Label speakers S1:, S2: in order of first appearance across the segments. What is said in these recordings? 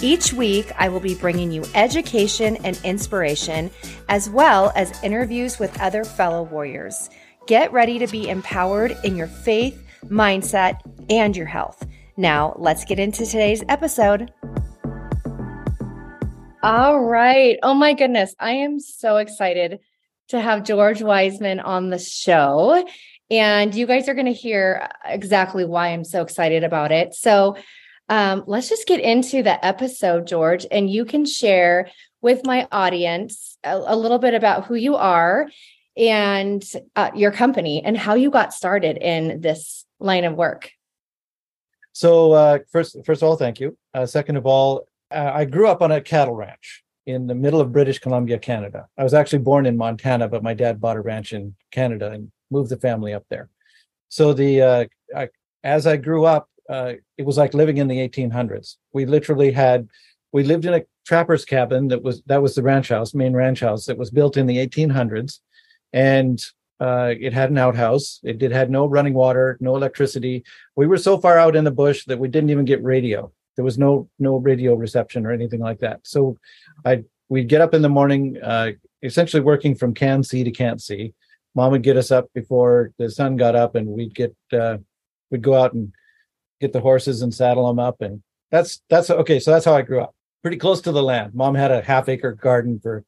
S1: Each week, I will be bringing you education and inspiration, as well as interviews with other fellow warriors. Get ready to be empowered in your faith, mindset, and your health. Now, let's get into today's episode. All right. Oh my goodness. I am so excited to have George Wiseman on the show. And you guys are going to hear exactly why I'm so excited about it. So, um, let's just get into the episode, George, and you can share with my audience a, a little bit about who you are and uh, your company and how you got started in this line of work.
S2: So, uh, first, first of all, thank you. Uh, second of all, uh, I grew up on a cattle ranch in the middle of British Columbia, Canada. I was actually born in Montana, but my dad bought a ranch in Canada and moved the family up there. So the uh, I, as I grew up, uh, it was like living in the 1800s. We literally had we lived in a trapper's cabin that was that was the ranch house, main ranch house that was built in the 1800s, and uh, it had an outhouse. It did had no running water, no electricity. We were so far out in the bush that we didn't even get radio. There was no no radio reception or anything like that. So, I we'd get up in the morning, uh, essentially working from can see to can't see. Mom would get us up before the sun got up, and we'd get uh, we'd go out and get the horses and saddle them up and that's that's okay so that's how i grew up. Pretty close to the land. Mom had a half acre garden for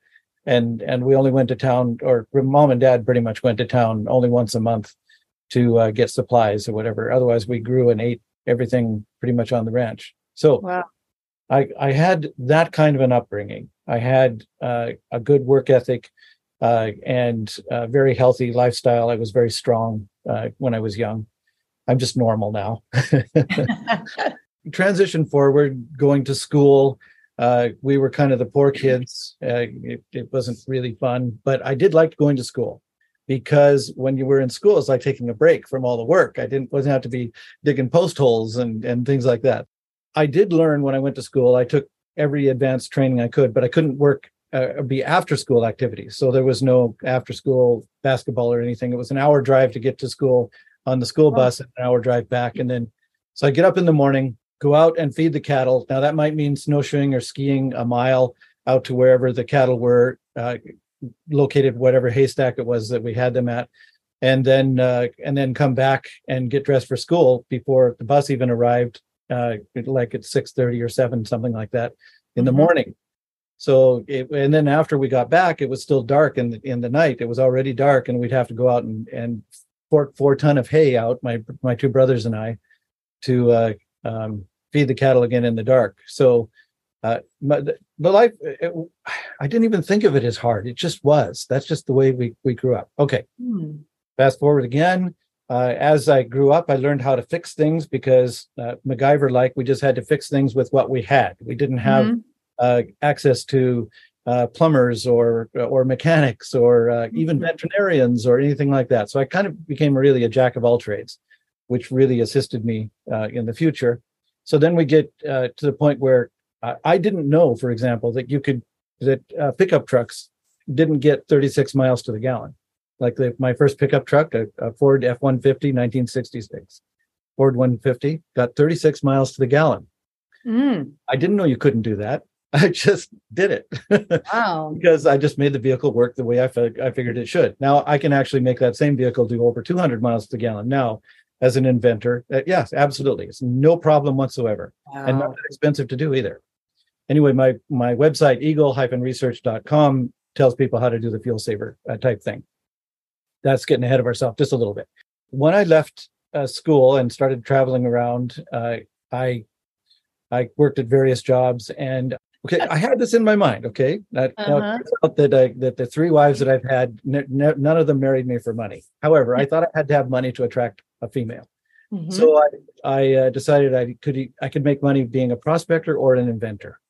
S2: and and we only went to town or mom and dad pretty much went to town only once a month to uh, get supplies or whatever. Otherwise we grew and ate everything pretty much on the ranch. So wow. i i had that kind of an upbringing. I had uh, a good work ethic uh, and a very healthy lifestyle. I was very strong uh, when i was young I'm just normal now. Transition forward, going to school. Uh, we were kind of the poor kids. Uh, it, it, wasn't really fun, but I did like going to school because when you were in school, it's like taking a break from all the work. I didn't wasn't have to be digging post holes and and things like that. I did learn when I went to school. I took every advanced training I could, but I couldn't work uh, be after school activities. So there was no after school basketball or anything. It was an hour drive to get to school on the school bus, an hour drive back. And then, so I get up in the morning, go out and feed the cattle. Now, that might mean snowshoeing or skiing a mile out to wherever the cattle were uh, located, whatever haystack it was that we had them at. And then, uh, and then come back and get dressed for school before the bus even arrived, uh, like at six thirty or seven, something like that, in mm-hmm. the morning. So, it, and then after we got back, it was still dark in the, in the night. It was already dark, and we'd have to go out and, and four four ton of hay out, my my two brothers and I, to uh, um, feed the cattle again in the dark. So uh, my, the, life, it, I didn't even think of it as hard. It just was. That's just the way we we grew up. Okay. Hmm. Fast forward again. Uh, as I grew up, I learned how to fix things because uh, MacGyver like we just had to fix things with what we had. We didn't have mm-hmm. uh, access to uh, plumbers or or mechanics or uh, even mm-hmm. veterinarians or anything like that. So I kind of became really a jack of all trades, which really assisted me uh, in the future. So then we get uh, to the point where I didn't know, for example, that you could that uh, pickup trucks didn't get 36 miles to the gallon. Like the, my first pickup truck, a, a Ford F-150, 1966. Ford 150 got 36 miles to the gallon. Mm. I didn't know you couldn't do that. I just did it. Wow. because I just made the vehicle work the way I, fi- I figured it should. Now I can actually make that same vehicle do over 200 miles per gallon now as an inventor. Uh, yes, absolutely. It's no problem whatsoever wow. and not that expensive to do either. Anyway, my, my website, eagle-research.com tells people how to do the fuel saver uh, type thing. That's getting ahead of ourselves just a little bit. When I left uh, school and started traveling around, uh, I I worked at various jobs and Okay, I had this in my mind. Okay, that uh-huh. that I, that the three wives that I've had, n- n- none of them married me for money. However, I thought I had to have money to attract a female. Mm-hmm. So I I uh, decided I could I could make money being a prospector or an inventor,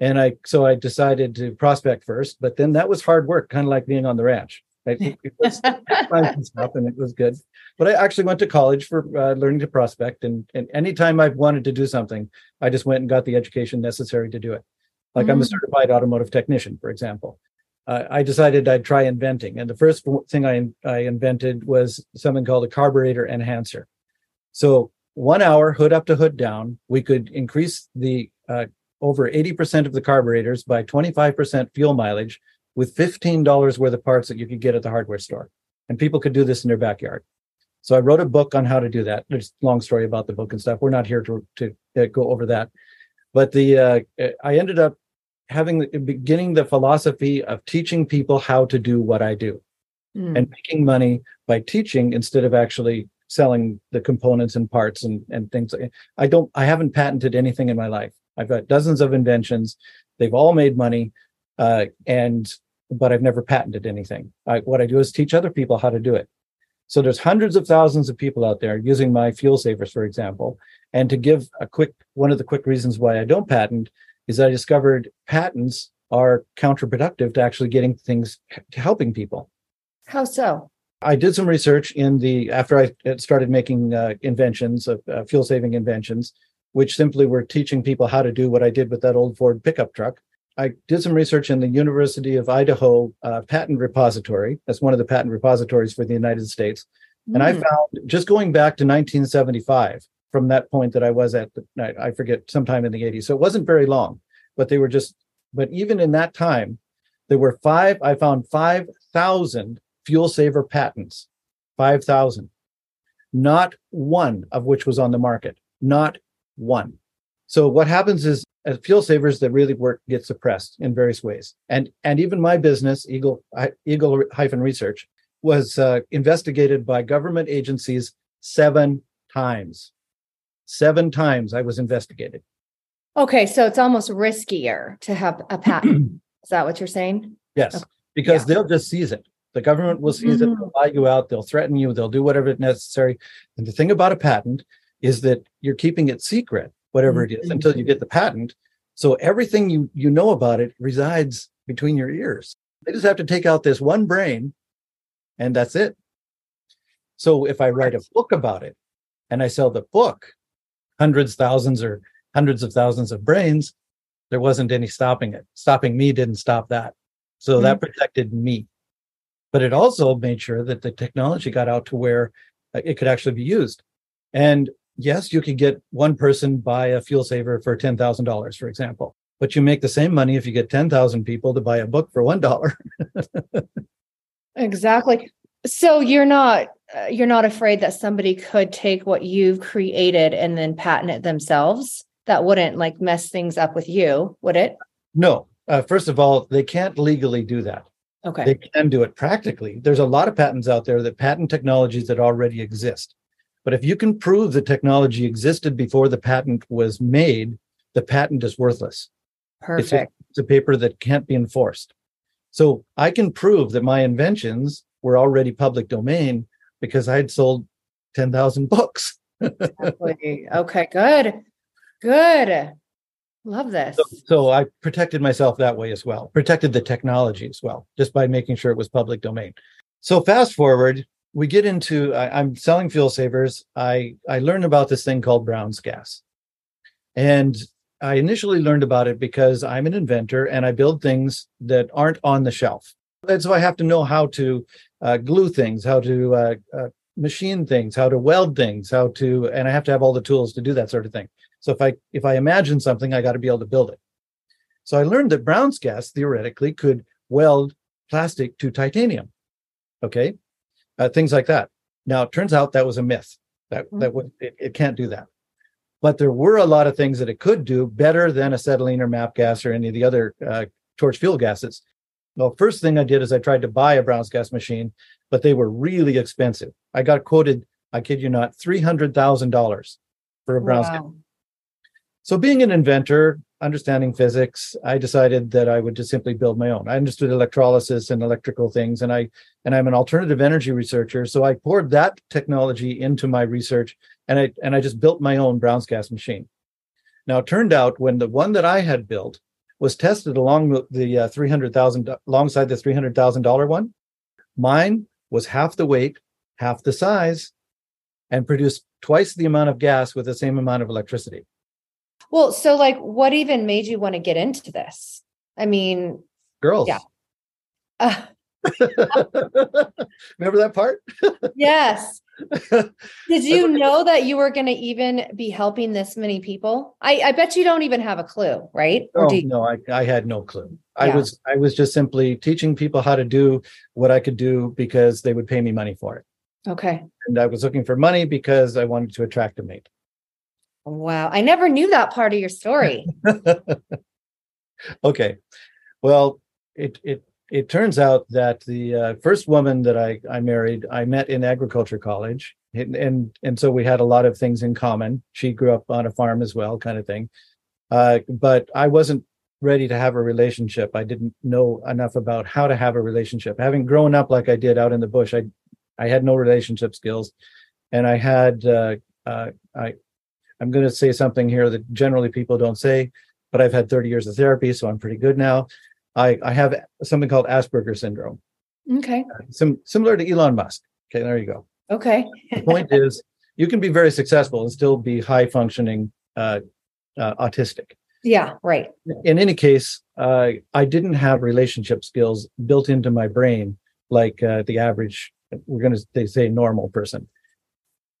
S2: And I so I decided to prospect first, but then that was hard work, kind of like being on the ranch. I, it was and stuff, and it was good. But I actually went to college for uh, learning to prospect, and and anytime I've wanted to do something, I just went and got the education necessary to do it. Like mm-hmm. I'm a mm. certified automotive technician, for example. Uh, I decided I'd try inventing, and the first thing I I invented was something called a carburetor enhancer. So one hour hood up to hood down, we could increase the uh, over 80% of the carburetors by 25% fuel mileage with $15 worth of parts that you could get at the hardware store. And people could do this in their backyard. So I wrote a book on how to do that. There's a long story about the book and stuff. We're not here to, to uh, go over that. But the uh, I ended up having beginning the philosophy of teaching people how to do what I do mm. and making money by teaching instead of actually selling the components and parts and, and things. I don't I haven't patented anything in my life. I've got dozens of inventions. They've all made money, uh, and but I've never patented anything. I, what I do is teach other people how to do it. So there's hundreds of thousands of people out there using my fuel savers, for example. And to give a quick one of the quick reasons why I don't patent is I discovered patents are counterproductive to actually getting things to helping people.
S1: How so?
S2: I did some research in the after I started making uh, inventions of uh, fuel saving inventions which simply were teaching people how to do what I did with that old Ford pickup truck. I did some research in the University of Idaho uh, patent repository. That's one of the patent repositories for the United States. Mm. And I hmm. found just going back to 1975 from that point that I was at, the, I forget, sometime in the 80s. So it wasn't very long, but they were just, but even in that time, there were five, I found 5,000 fuel saver patents, 5,000, not one of which was on the market, not one. So what happens is as fuel savers that really work get suppressed in various ways. And and even my business, Eagle Eagle hyphen Research, was uh, investigated by government agencies seven times. Seven times I was investigated.
S1: Okay, so it's almost riskier to have a patent. Is that what you're saying?
S2: Yes, okay. because yeah. they'll just seize it. The government will seize mm-hmm. it, they'll buy you out, they'll threaten you, they'll do whatever it necessary. And the thing about a patent is that you're keeping it secret, whatever it is, mm-hmm. until you get the patent. So everything you you know about it resides between your ears. They just have to take out this one brain, and that's it. So if I write a book about it, and I sell the book, hundreds, thousands, or hundreds of thousands of brains, there wasn't any stopping it. Stopping me didn't stop that. So mm-hmm. that protected me. But it also made sure that the technology got out to where uh, it could actually be used. And yes, you could get one person buy a fuel saver for $10,000, for example, but you make the same money if you get 10,000 people to buy a book for $1.
S1: exactly. So you're not you're not afraid that somebody could take what you've created and then patent it themselves? That wouldn't like mess things up with you, would it?
S2: No. Uh, first of all, they can't legally do that.
S1: Okay.
S2: They can do it practically. There's a lot of patents out there that patent technologies that already exist. But if you can prove the technology existed before the patent was made, the patent is worthless.
S1: Perfect.
S2: It's a, it's a paper that can't be enforced. So I can prove that my inventions were already public domain because I had sold 10,000 books.
S1: exactly. Okay, good. Good. Love this.
S2: So, so, I protected myself that way as well, protected the technology as well, just by making sure it was public domain. So fast forward, we get into I, am selling fuel savers. I I learned about this thing called Brown's gas, and I initially learned about it because I'm an inventor and I build things that aren't on the shelf, and so I have to know how to uh, glue things, how to uh, uh, machine things, how to weld things, how to, and I have to have all the tools to do that sort of thing. So if I if I imagine something, I got to be able to build it. So I learned that Brown's gas theoretically could weld plastic to titanium. Okay, uh, things like that. Now, it turns out that was a myth. That mm-hmm. that would it, it, can't do that. But there were a lot of things that it could do better than acetylene or MAP gas or any of the other uh, torch fuel gases. Well, first thing I did is I tried to buy a Brown's gas machine, but they were really expensive. I got quoted, I kid you not, three hundred thousand dollars for a Brown's wow. gas. So, being an inventor, understanding physics, I decided that I would just simply build my own. I understood electrolysis and electrical things, and I and I'm an alternative energy researcher. So I poured that technology into my research, and I and I just built my own Brown's gas machine. Now it turned out when the one that I had built was tested along the uh, 300,000 alongside the $300,000 one. Mine was half the weight, half the size, and produced twice the amount of gas with the same amount of electricity.
S1: Well, so like what even made you want to get into this? I mean,
S2: girls.
S1: Yeah. Uh,
S2: Remember that part?
S1: yes. Did you know that you were going to even be helping this many people? I, I bet you don't even have a clue, right?
S2: Or oh, you- no, I, I had no clue. Yeah. I was I was just simply teaching people how to do what I could do because they would pay me money for it.
S1: Okay.
S2: And I was looking for money because I wanted to attract a mate.
S1: Wow. I never knew that part of your story.
S2: okay. Well, it it it turns out that the uh, first woman that I, I married, I met in agriculture college. And, and, and so we had a lot of things in common. She grew up on a farm as well, kind of thing. Uh, but I wasn't ready to have a relationship. I didn't know enough about how to have a relationship. Having grown up like I did out in the bush, I I had no relationship skills, and I had uh, uh, I I'm going to say something here that generally people don't say, but I've had 30 years of therapy, so I'm pretty good now. I, I have something called Asperger syndrome.
S1: Okay.
S2: Sim- similar to Elon Musk. Okay, there you go.
S1: Okay.
S2: the point is, you can be very successful and still be high functioning uh, uh, autistic.
S1: Yeah, right.
S2: In any case, uh, I didn't have relationship skills built into my brain like uh, the average, we're going to they say normal person.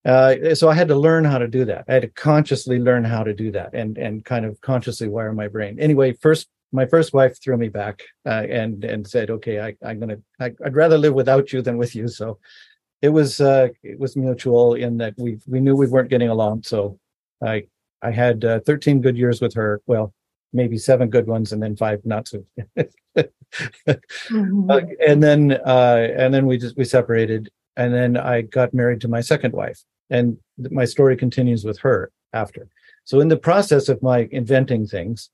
S2: Uh, so I had to learn how to do that. I had to consciously learn how to do that and and kind of consciously wire my brain. Anyway, first my first wife threw me back uh, and and said, "Okay, I, I'm gonna. I, would rather live without you than with you." So it was uh, it was mutual in that we we knew we weren't getting along. So I I had uh, 13 good years with her. Well, maybe seven good ones, and then five not so. mm-hmm. Uh, and then uh, and then we just we separated, and then I got married to my second wife, and my story continues with her after. So in the process of my inventing things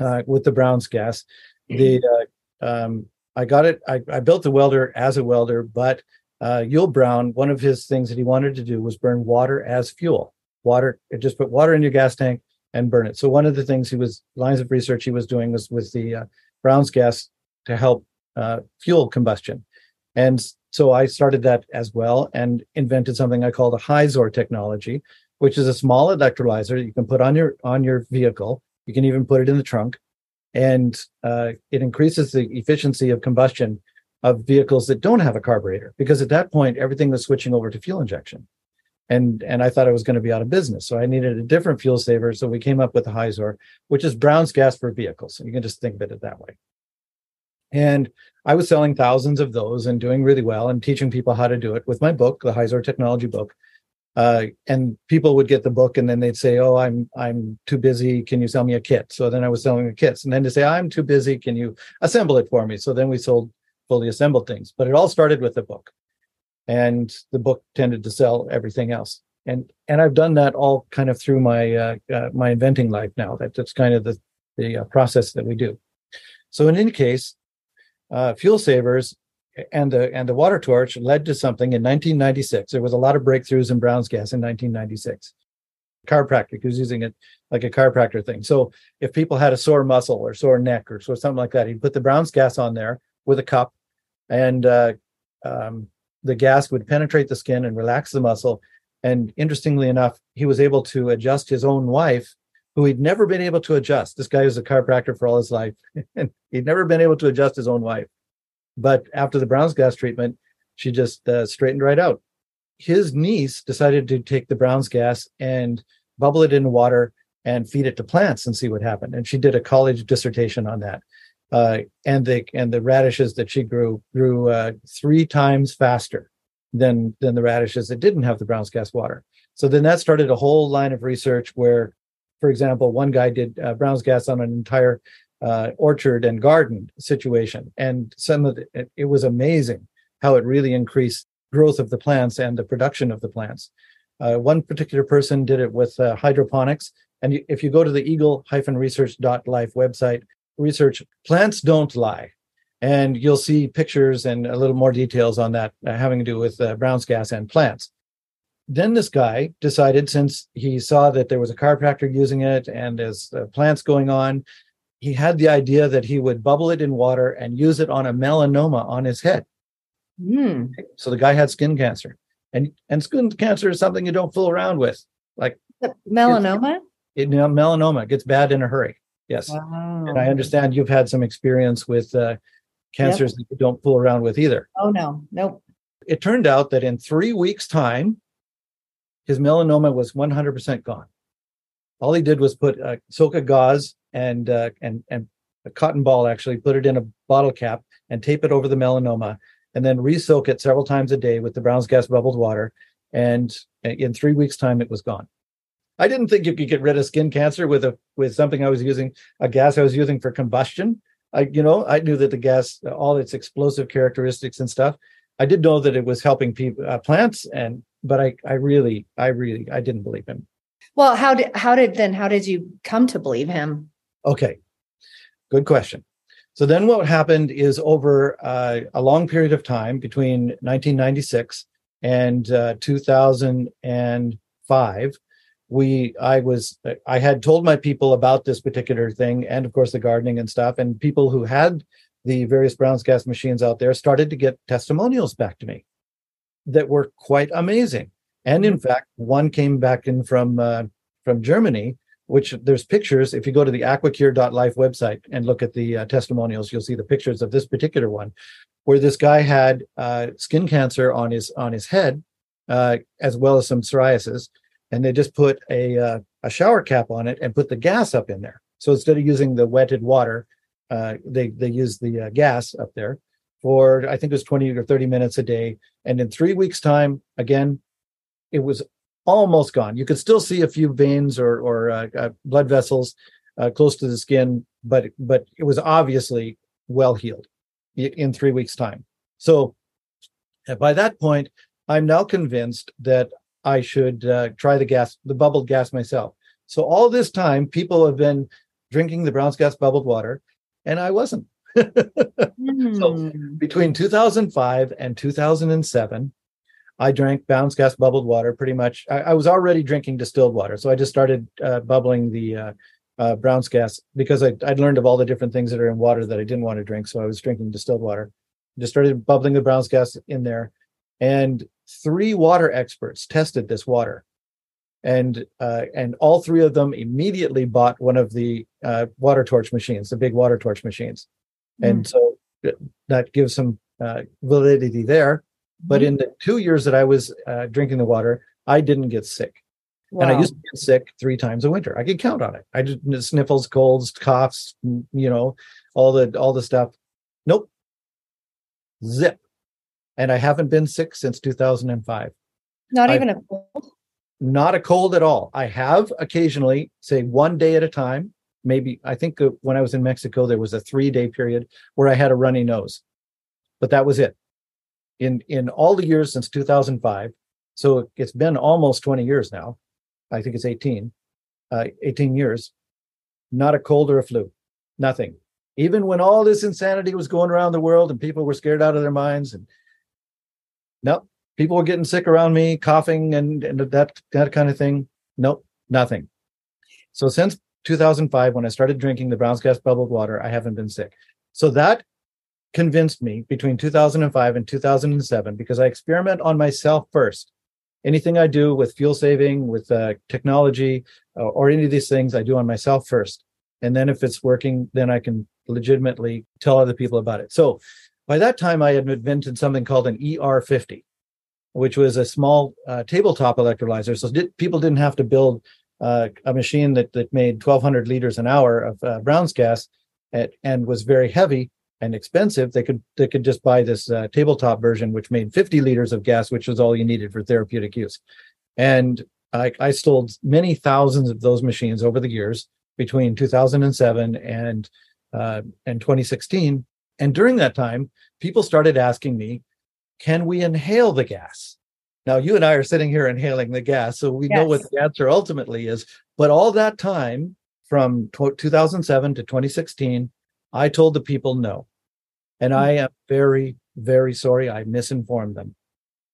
S2: uh, with the Brown's gas. The mm-hmm. uh, um, I got it. I, I, built the welder as a welder, but uh, Yull Brown, one of his things that he wanted to do was burn water as fuel. Water, just put water in your gas tank and burn it. So one of the things he was lines of research he was doing was with the uh, Brown's gas to help uh, fuel combustion, and so I started that as well and invented something I call the Hyzor technology, which is a small electrolyzer you can put on your on your vehicle you can even put it in the trunk, and uh, it increases the efficiency of combustion of vehicles that don't have a carburetor because at that point everything was switching over to fuel injection and and I thought I was going to be out of business. So I needed a different fuel saver. So we came up with the Hyzor, which is Brown's gas for vehicles. You can just think of it that way. And I was selling thousands of those and doing really well and teaching people how to do it with my book, the Hyzor Technology book. Uh, and people would get the book and then they'd say, "Oh, I'm I'm too busy. Can you sell me a kit?" So then I was selling the kits, and then to say, "I'm too busy. Can you assemble it for me?" So then we sold fully assembled things. But it all started with the book, and the book tended to sell everything else. And and I've done that all kind of through my uh, uh, my inventing life now. That that's kind of the the uh, process that we do. So in any case, uh, fuel savers and the and the water torch led to something in 1996. There was a lot of breakthroughs in Brown's gas in 1996. Chiropractic was using it like a chiropractor thing. So if people had a sore muscle or sore neck or sore something like that, he'd put the Brown's gas on there with a cup, and uh, um, the gas would penetrate the skin and relax the muscle. And interestingly enough, he was able to adjust his own wife, who he'd never been able to adjust. This guy was a chiropractor for all his life, and he'd never been able to adjust his own wife. But after the Brown's gas treatment, she just uh, straightened right out. His niece decided to take the Brown's gas and bubble it in water and feed it to plants and see what happened. And she did a college dissertation on that. Uh, and the and the radishes that she grew grew uh, three times faster than than the radishes that didn't have the Brown's gas water. So then that started a whole line of research where, for example, one guy did uh, Brown's gas on an entire uh, orchard and garden situation. And some of the, it, it, was amazing how it really increased growth of the plants and the production of the plants. Uh, one particular person did it with uh, hydroponics. And if you go to the eagle-research.life website, research plants don't lie. And you'll see pictures and a little more details on that uh, having to do with uh, Brown's gas and plants then this guy decided since he saw that there was a chiropractor using it and there's uh, plants going on he had the idea that he would bubble it in water and use it on a melanoma on his head.
S1: Mm.
S2: So the guy had skin cancer. And and skin cancer is something you don't fool around with. Like
S1: The melanoma?
S2: it, you know, melanoma gets bad in a hurry. Yes.
S1: Wow.
S2: And I understand you've had some experience with uh, cancers that you don't fool around with either.
S1: Oh no, nope.
S2: It turned out that in three weeks' time, his melanoma was 100% gone. All he did was put uh, soak gauze and uh, and and a cotton ball actually put it in a bottle cap and tape it over the melanoma and then re-soak it several times a day with the Brown's gas bubbled water. And in three weeks' time, it was gone. I didn't think you could get rid of skin cancer with a with something I was using a gas I was using for combustion. I you know I knew that the gas all its explosive characteristics and stuff. I did know that it was helping people uh, plants and but I I really I really I didn't believe him.
S1: Well, how did how did then how did you come to believe him?
S2: Okay, good question. So then what happened is over uh, a long period of time between 1996 and uh, 2005, we I was I had told my people about this particular thing and of course the gardening and stuff and people who had the various Brown's gas machines out there started to get testimonials back to me that were quite amazing. And in fact, one came back in from uh, from Germany which there's pictures. If you go to the aquacure.life website and look at the uh, testimonials, you'll see the pictures of this particular one, where this guy had uh, skin cancer on his on his head, uh, as well as some psoriasis, and they just put a uh, a shower cap on it and put the gas up in there. So instead of using the wetted water, uh, they they use the uh, gas up there for I think it was 20 or 30 minutes a day, and in three weeks' time, again, it was almost gone. You could still see a few veins or or uh, uh, blood vessels uh, close to the skin, but but it was obviously well healed in three weeks' time. So by that point, I'm now convinced that I should uh, try the gas, the bubbled gas myself. So all this time, people have been drinking the Brown's gas bubbled water, and I wasn't. so
S1: Hmm.
S2: between 2005 and 2007, I drank Brown's gas bubbled water pretty much. I, I was already drinking distilled water, so I just started uh, bubbling the uh, uh, Brown's gas because I, I'd learned of all the different things that are in water that I didn't want to drink. So I was drinking distilled water. Just started bubbling the Brown's gas in there, and three water experts tested this water, and uh, and all three of them immediately bought one of the uh, water torch machines, the big water torch machines, and so that gives some uh, validity there. But in the two years that I was uh, drinking the water, I didn't get sick. And I used to get sick three times a winter. I could count on it. I just sniffles, colds, coughs, you know, all the all the stuff. Nope. Zip. And I haven't been sick since 2005.
S1: not
S2: I-
S1: even a cold.
S2: Not a cold at all. I have occasionally, say one day at a time. Maybe I think uh, when I was in Mexico, there was a three day period where I had a runny nose, but that was it. In in all the years since 2005, so it's been almost 20 years now. I think it's 18, uh, 18 years. Not a cold or a flu, nothing. Even when all this insanity was going around the world and people were scared out of their minds, and nope, people were getting sick around me, coughing and, and that that kind of thing. Nope, nothing. So since 2005, when I started drinking the Brown's Gas bubbled water, I haven't been sick. So that convinced me between 2005 and 2007 because I experiment on myself first. Anything I do with fuel saving, with uh, technology, uh, or any of these things, I do on myself first. And then if it's working, then I can legitimately tell other people about it. So by that time, I had invented something called an ER50, which was a small uh, tabletop electrolyzer. So people didn't have to build uh, a machine that, that made 1,200 liters an hour of uh, Brown's gas at, and was very heavy and expensive. They could they could just buy this uh, tabletop version, which made 50 liters of gas, which was all you needed for therapeutic use. And I, I sold many thousands of those machines over the years between 2007 and uh, and 2016. And during that time, people started asking me, "Can we inhale the gas?" Now, you and I are sitting here inhaling the gas, so we know what the answer ultimately is. But all that time, from tw 2007 to 2016, I told the people no. And I am very, very sorry I misinformed them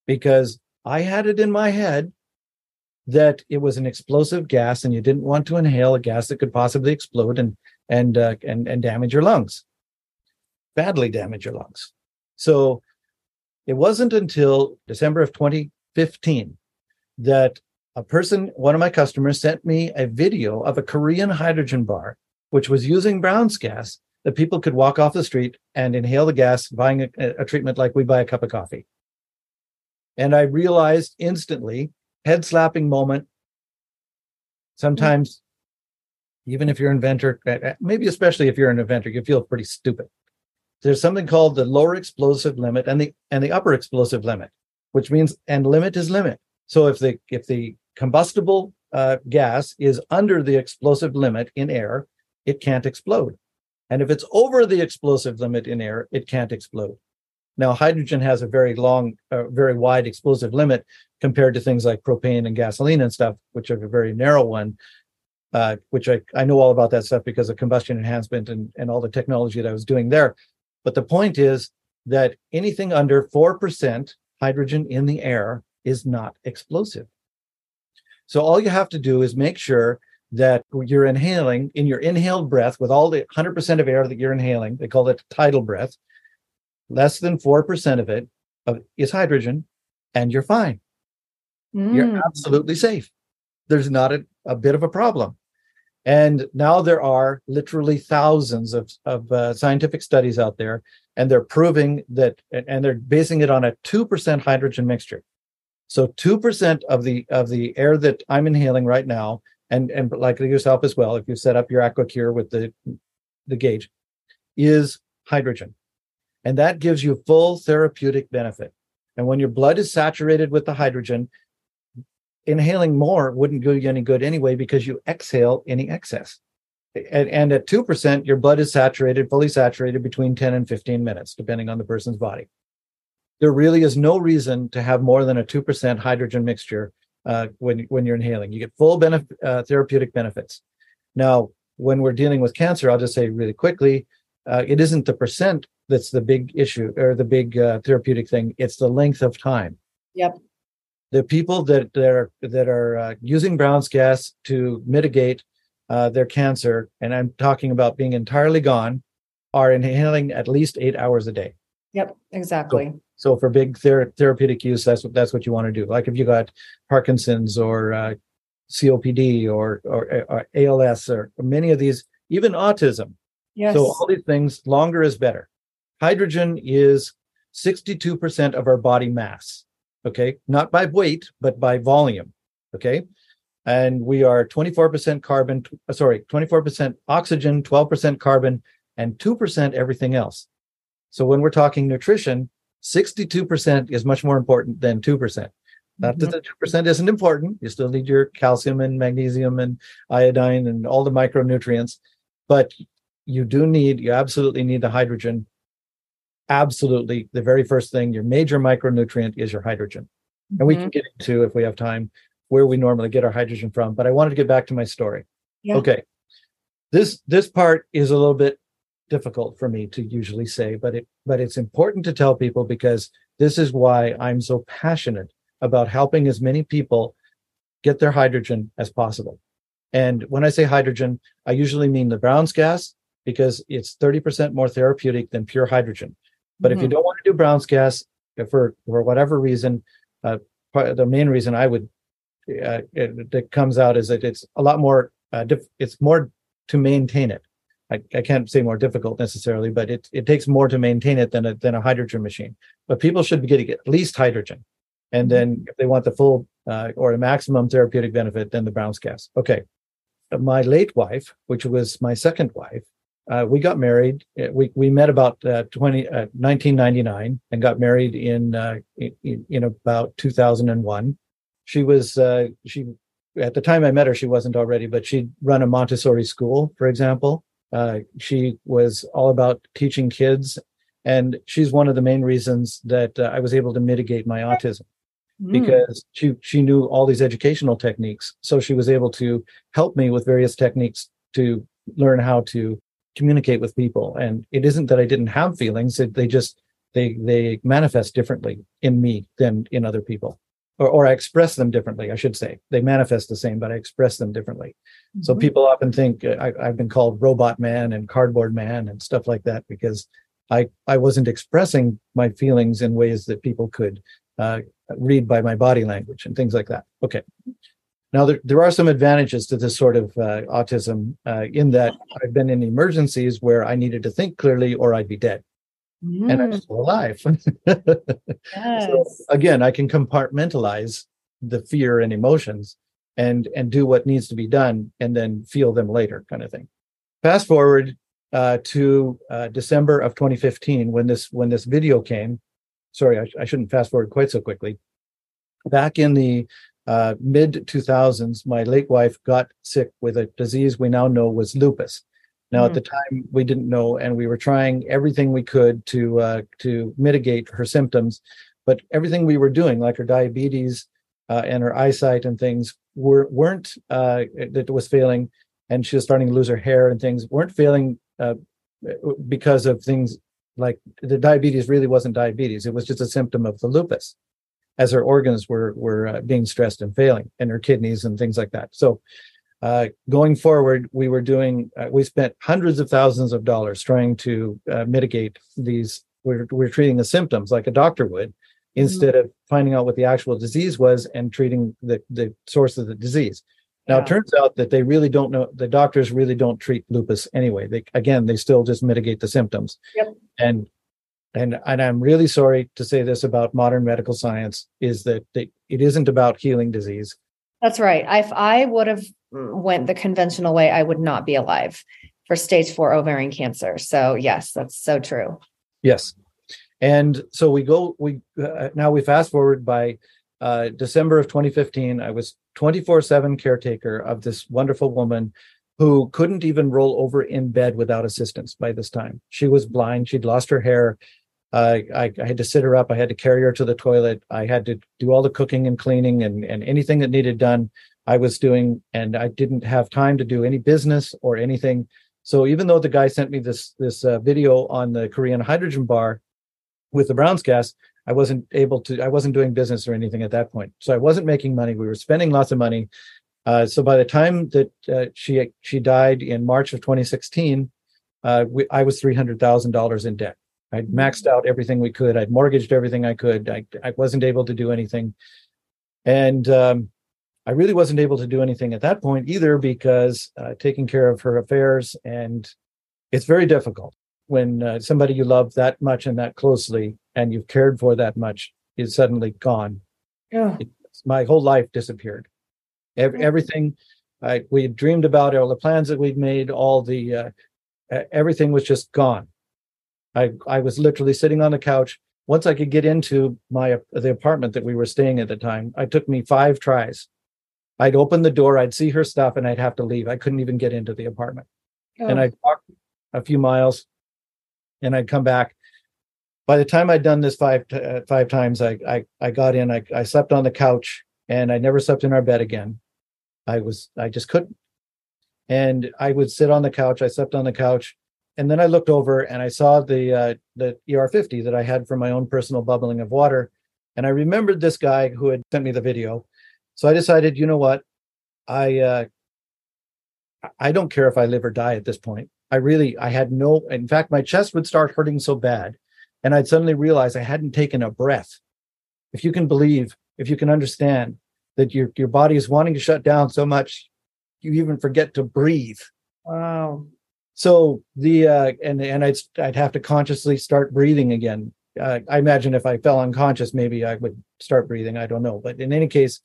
S2: because I had it in my head that it was an explosive gas and you didn't want to inhale a gas that could possibly explode. And and uh, and and damage your lungs, badly damage your lungs. So it wasn't until December of 2015 that a person, one of my customers, sent me a video of a Korean hydrogen bar, which was using Brown's gas that people could walk off the street and inhale the gas, buying a, a treatment like we buy a cup of coffee. And I realized instantly, head slapping moment. Sometimes, even if you're an inventor, uh, uh, maybe especially if you're an inventor, you feel pretty stupid. There's something called the lower explosive limit and the and the upper explosive limit, which means and limit is limit. So if the if the combustible uh, gas is under the explosive limit in air, it can't explode. And if it's over the explosive limit in air, it can't explode. Now, hydrogen has a very long, uh, very wide explosive limit compared to things like propane and gasoline and stuff, which are a very narrow one. Uh, which I, I know all about that stuff because of combustion enhancement and, and all the technology that I was doing there. But the point is that anything under 4% hydrogen in the air is not explosive. So all you have to do is make sure that you're inhaling in your inhaled breath with all the 100% of air that you're inhaling. They call it tidal breath. Less than 4% of it is hydrogen, and you're fine. Mm. You're absolutely safe. There's not a, a, bit of a problem. And now there are literally thousands of, of uh, scientific studies out there, and they're proving that, and they're basing it on a 2% hydrogen mixture. So 2% of the of the air that I'm inhaling right now, and, and like yourself as well, if you set up your AquaCure with the, the gauge, is hydrogen. And that gives you full therapeutic benefit. And when your blood is saturated with the hydrogen, inhaling more wouldn't do you any good anyway because you exhale any excess. And, and at 2%, your blood is saturated, fully saturated between 10 and 15 minutes, depending on the person's body there really is no reason to have more than a 2% hydrogen mixture uh, when, when you're inhaling. You get full benefit, uh, therapeutic benefits. Now, when we're dealing with cancer, I'll just say really quickly, uh, it isn't the percent that's the big issue or the big uh, therapeutic thing. It's the length of time.
S1: Yep.
S2: The people that, that are that are uh, using Brown's gas to mitigate uh, their cancer, and I'm talking about being entirely gone, are inhaling at least eight hours a day.
S1: Yep, exactly.
S2: So, so for big ther- therapeutic use, that's what that's what you want to do. Like if you got Parkinson's or uh, COPD or, or, or ALS or many of these, even autism.
S1: Yes.
S2: So all these things, longer is better. Hydrogen is 62% of our body mass. Okay, not by weight, but by volume. Okay, and we are 24% carbon. Sorry, 24% oxygen, 12% carbon, and 2% everything else. So when we're talking nutrition, 62% is much more important than 2%. Not that mm-hmm. the 2% isn't important. You still need your calcium and magnesium and iodine and all the micronutrients, but you do need, you absolutely need the hydrogen. Absolutely. The very first thing, your major micronutrient is your hydrogen. Mm-hmm. And we can mm-hmm. get into, if we have time, where we normally get our hydrogen from. But I wanted to get back to my story. Yeah. Okay. This this part is a little bit difficult for me to usually say, but it but it's important to tell people because this is why I'm so passionate about helping as many people get their hydrogen as possible. And when I say hydrogen, I usually mean the Brown's gas because it's 30% more therapeutic than pure hydrogen. But mm-hmm. if you mm-hmm. don't want to do Brown's gas for for whatever reason, uh, the main reason I would uh, it, that comes out is that it's a lot more uh, diff- it's more to maintain it I, I can't say more difficult necessarily, but it, it takes more to maintain it than a, than a hydrogen machine. But people should be getting at least hydrogen. And then mm-hmm. if they want the full uh, or a maximum therapeutic benefit, then the Brown's gas. Okay. My late wife, which was my second wife, uh, we got married. Uh, we, we met about uh, 20, 1999 uh, and got married in, uh, in, in, about 2001. She was, she, at the time I met her, she wasn't already, but she'd run a Montessori school, for example. Uh, she was all about teaching kids, and she's one of the main reasons that uh, I was able to mitigate my autism mm. because she she knew all these educational techniques. So she was able to help me with various techniques to learn how to communicate with people. And it isn't that I didn't have feelings; it, they just they they manifest differently in me than in other people. Or, or I express them differently, I should say. They manifest the same, but I express them differently. Mm-hmm. So people often think uh, I, have been called robot man and cardboard man and stuff like that because I, I wasn't expressing my feelings in ways that people could uh, read by my body language and things like that. Okay. Now, there, there are some advantages to this sort of uh, autism uh, in that I've been in emergencies where I needed to think clearly or I'd be dead. Mm. And I'm mm. still alive. yes. So again, I can compartmentalize the fear and emotions and and do what needs to be done and then feel them later kind of thing fast forward uh, to uh, december of 2015 when this when this video came sorry I, I shouldn't fast forward quite so quickly back in the uh, mid 2000s my late wife got sick with a disease we now know was lupus now mm. at hmm. the time we didn't know and we were trying everything we could to uh, to mitigate her symptoms but everything we were doing like her diabetes uh, and her eyesight and things were weren't uh, that was failing, and she was starting to lose her hair and things weren't failing uh, because of things like the diabetes really wasn't diabetes; it was just a symptom of the lupus, as her organs were were uh, being stressed and failing, and her kidneys and things like that. So. Uh, going forward, we were doing. Uh, we spent hundreds of thousands of dollars trying to uh, mitigate these. We're, we're treating the symptoms like a doctor would, Mm-hmm. instead mm-hmm. of finding out what the actual disease was and treating the, the source of the disease. Now yeah. it turns out that they really don't know the doctors really don't treat lupus anyway. They again they still just mitigate the symptoms.
S1: Yep.
S2: And and and I'm really sorry to say this about modern medical science is that they, it isn't about healing disease.
S1: That's right. If I would have went the conventional way, I would not be alive for stage 4 ovarian cancer. So yes, that's so true.
S2: Yes. And so we go, we uh, now we fast forward by uh, December of 2015. I was 24 7 caretaker of this wonderful woman who couldn't even roll over in bed without assistance by this time. She was blind, she'd lost her hair. Uh, I, I, had to sit her up. I had to carry her to the toilet. I had to do all the cooking and cleaning and, and anything that needed done, I was doing. And I didn't have time to do any business or anything. So even though the guy sent me this this uh, video on the Korean hydrogen bar, with the Brown's gas, I wasn't able to, I wasn't doing business or anything at that point. So I wasn't making money. We were spending lots of money. Uh, so by the time that uh, she she died in March of 2016, uh, we, I was three hundred thousand dollars in debt. I'd mm-hmm. maxed out everything we could. I'd mortgaged everything I could. I, I wasn't able to do anything, and um, I really wasn't able to do anything at that point either because uh, taking care of her affairs and it's very difficult when uh, somebody you love that much and that closely and you've cared for that much is suddenly gone.
S1: Yeah.
S2: my whole life disappeared. Every, everything I, we had dreamed about, all the plans that we'd made, all the uh, everything was just gone. I I was literally sitting on the couch. Once I could get into my the apartment that we were staying at the time, it took me five tries. I'd open the door, I'd see her stuff, and I'd have to leave. I couldn't even get into the apartment. Oh. And I'd walk a few miles, and I'd come back. By the time I'd done this five uh, five times, I, I I got in. I I slept on the couch, and I never slept in our bed again. I was I just couldn't. And I would sit on the couch. I slept on the couch, and then I looked over and I saw the uh, the ER50 that I had for my own personal bubbling of water, and I remembered this guy who had sent me the video. So I decided, you know what, I uh, I don't care if I live or die at this point. I really, I had no, in fact, my chest would start hurting so bad. And I'd suddenly realize I hadn't taken a breath. If you can believe, if you can understand that your, your body is wanting to shut down so much, you even forget to breathe.
S1: Wow.
S2: So the, uh, and, and I'd, I'd have to consciously start breathing again. Uh, I imagine if I fell unconscious, maybe I would start breathing. I don't know. But in any case,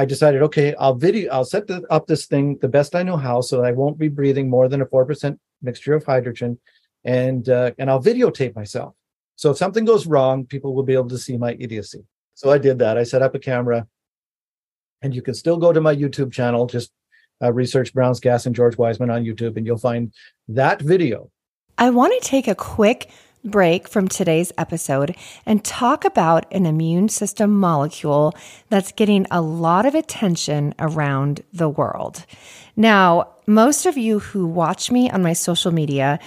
S2: I decided, okay, I'll video, I'll set the, up this thing the best I know how, so I won't be breathing more than a four percent mixture of hydrogen, and uh, and I'll videotape myself. So if something goes wrong, people will be able to see my idiocy. So I did that. I set up a camera, and you can still go to my YouTube channel. Just uh, research Brown's Gas and George Wiseman on YouTube, and you'll find that video.
S1: I want to take a quick break from today's episode and talk about an immune system molecule that's getting a lot of attention around the world. Now, most of you who watch me on my social media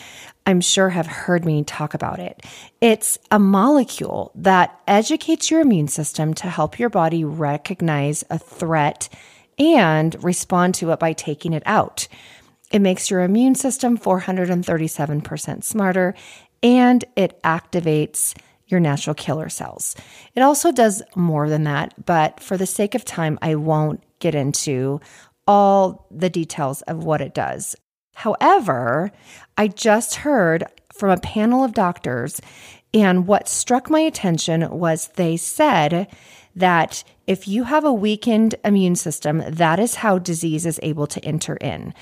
S1: I'm sure have heard me talk about it. It's a molecule that educates your immune system to help your body recognize a threat and respond to it by taking it out. It makes your immune system 437% smarter and it activates your natural killer cells. It also does more than that, but for the sake of time, I won't get into all the details of what it does. However, I just heard from a panel of doctors, and what struck my attention was they said that if you have a weakened immune system, that is how disease is able to enter in.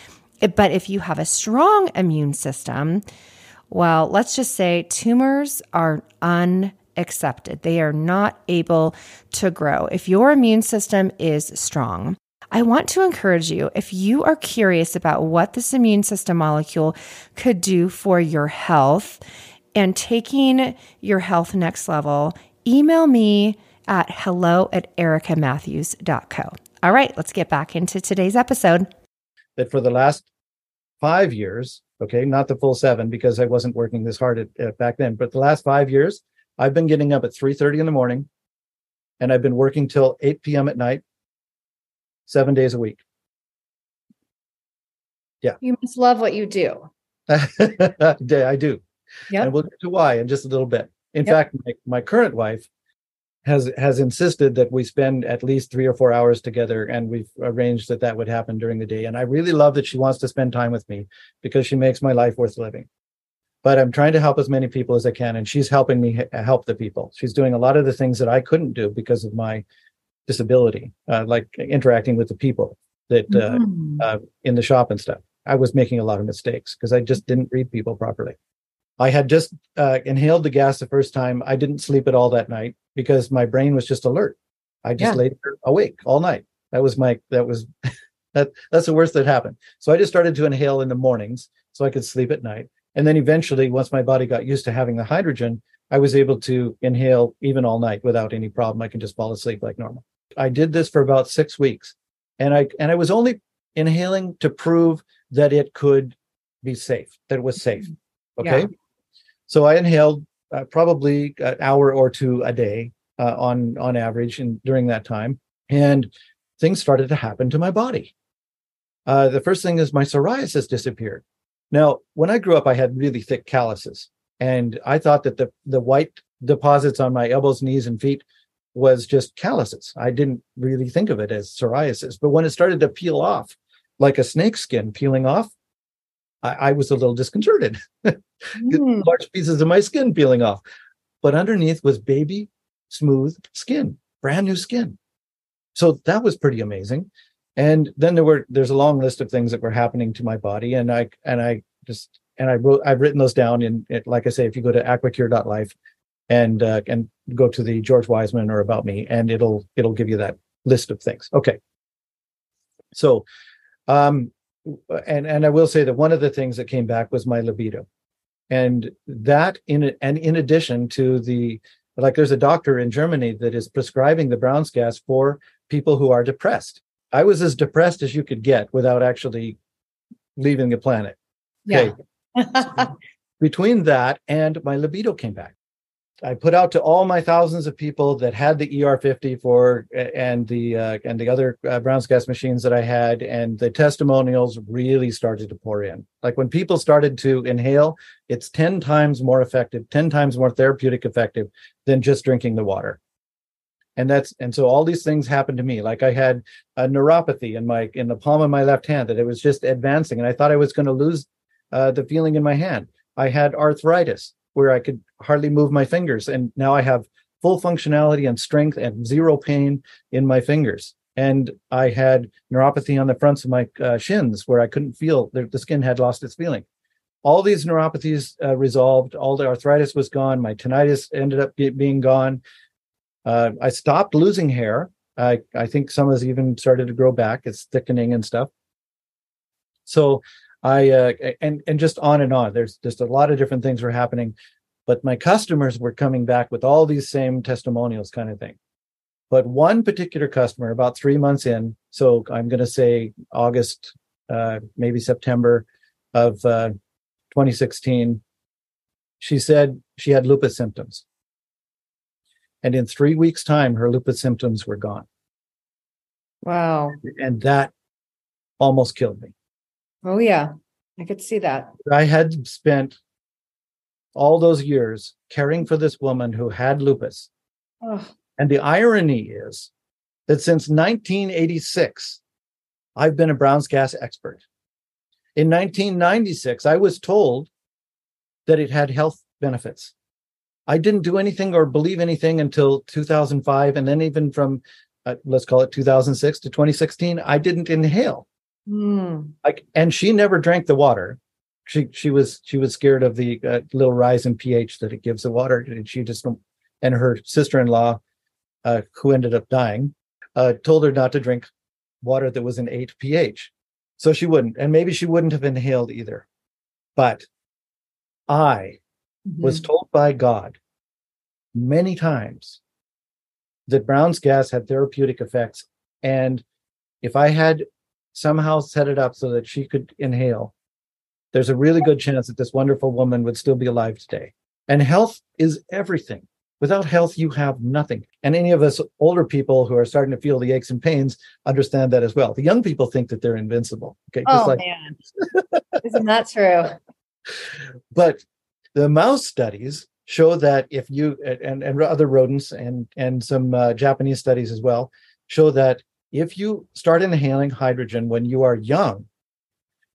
S1: But if you have a strong immune system, well, let's just say tumors are unaccepted. They are not able to grow. If your immune system is strong, I want to encourage you if you are curious about what this immune system molecule could do for your health and taking your health next level, email me at hello at ericamatthews.co. All right, let's get back into today's episode.
S2: That for the last five years, okay, not the full seven because I wasn't working this hard at, at back then, but the last five years, I've been getting up at 3.30 in the morning and I've been working till 8 p.m. at night seven days a week. Yeah.
S1: You must love what you do.
S2: Day I do.
S1: Yeah.
S2: And we'll get to why in just a little bit. In yep. fact, my, my current wife has has insisted that we spend at least three or four hours together and we've arranged that that would happen during the day and i really love that she wants to spend time with me because she makes my life worth living but i'm trying to help as many people as i can and she's helping me help the people she's doing a lot of the things that i couldn't do because of my disability, uh, like interacting with the people that uh, mm. uh, in the shop and stuff. I was making a lot of mistakes because I just didn't read people properly. I had just uh, inhaled the gas the first time. I didn't sleep at all that night because my brain was just alert. I just yeah. laid awake all night. That was my that was that that's the worst that happened. So I just started to inhale in the mornings so I could sleep at night. And then eventually, once my body got used to having the hydrogen, I was able to inhale even all night without any problem. I can just fall asleep like normal. I did this for about six weeks, and I and I was only inhaling to prove that it could be safe, that it was safe. Okay, yeah. So I inhaled uh, probably an hour or two a day uh, on on average, and during that time, and things started to happen to my body. Uh, the first thing is my psoriasis disappeared. Now, when I grew up, I had really thick calluses, and I thought that the the white deposits on my elbows, knees, and feet was just calluses. I didn't really think of it as psoriasis. But when it started to peel off, like a snake skin peeling off, I, I was a little disconcerted. mm. Large pieces of my skin peeling off. But underneath was baby, smooth skin, brand new skin. So that was pretty amazing. And then there were there's a long list of things that were happening to my body. And I and I just and I wrote I've written those down in it, like I say, if you go to aquacure.life, and uh, and go to the George Wiseman or about me, and it'll it'll give you that list of things. Okay. So, um, and and I will say that one of the things that came back was my libido, and that in and in addition to the like, there's a doctor in Germany that is prescribing the Brown's gas for people who are depressed. I was as depressed as you could get without actually leaving the planet.
S1: Okay.
S2: Yeah. between that and my libido came back. I put out to all my thousands of people that had the ER50 for and the uh, and the other uh, Brown's gas machines that I had, and the testimonials really started to pour in. Like when people started to inhale, it's ten times more effective, ten times more therapeutic effective than just drinking the water. And that's and so all these things happened to me. Like I had a neuropathy in my in the palm of my left hand that it was just advancing, and I thought I was going to lose uh, the feeling in my hand. I had arthritis where I could hardly move my fingers. And now I have full functionality and strength and zero pain in my fingers. And I had neuropathy on the fronts of my uh, shins where I couldn't feel the, the, skin had lost its feeling. All these neuropathies uh, resolved. All the arthritis was gone. My tinnitus ended up being gone. Uh, I stopped losing hair. I, I think some has even started to grow back. It's thickening and stuff. So I uh, and and just on and on. There's just a lot of different things were happening, but my customers were coming back with all these same testimonials, kind of thing. But one particular customer, about three months in, so I'm going to say August, uh, maybe September of uh, 2016, she said she had lupus symptoms. And in three weeks' time, her lupus symptoms were gone.
S1: Wow.
S2: And that almost killed me.
S1: Oh, yeah. I could see that.
S2: I had spent all those years caring for this woman who had lupus.
S1: Oh,
S2: And the irony is that since 1986, I've been a Brown's gas expert. In 1996, I was told that it had health benefits. I didn't do anything or believe anything until 2005. And then, even from uh, let's call it 2006 to 2016, I didn't inhale.
S1: Mm.
S2: Like, and she never drank the water. She she was she was scared of the uh, little rise in pH that it gives the water, and she just and her sister-in-law, uh, who ended up dying, uh, told her not to drink water that was an eight pH. So she wouldn't, and maybe she wouldn't have inhaled either. But I was told by God many times that Brown's gas had therapeutic effects. And if I had somehow set it up so that she could inhale, there's a really good chance that this wonderful woman would still be alive today. And health is everything. Without health, you have nothing. And any of us older people who are starting to feel the aches and pains understand that as well. The young people think that they're invincible. Okay.
S1: Oh,
S2: like
S1: man. Isn't that true?
S2: but the mouse studies show that if you and, and other rodents and and some uh, japanese studies as well show that if you start inhaling hydrogen when you are young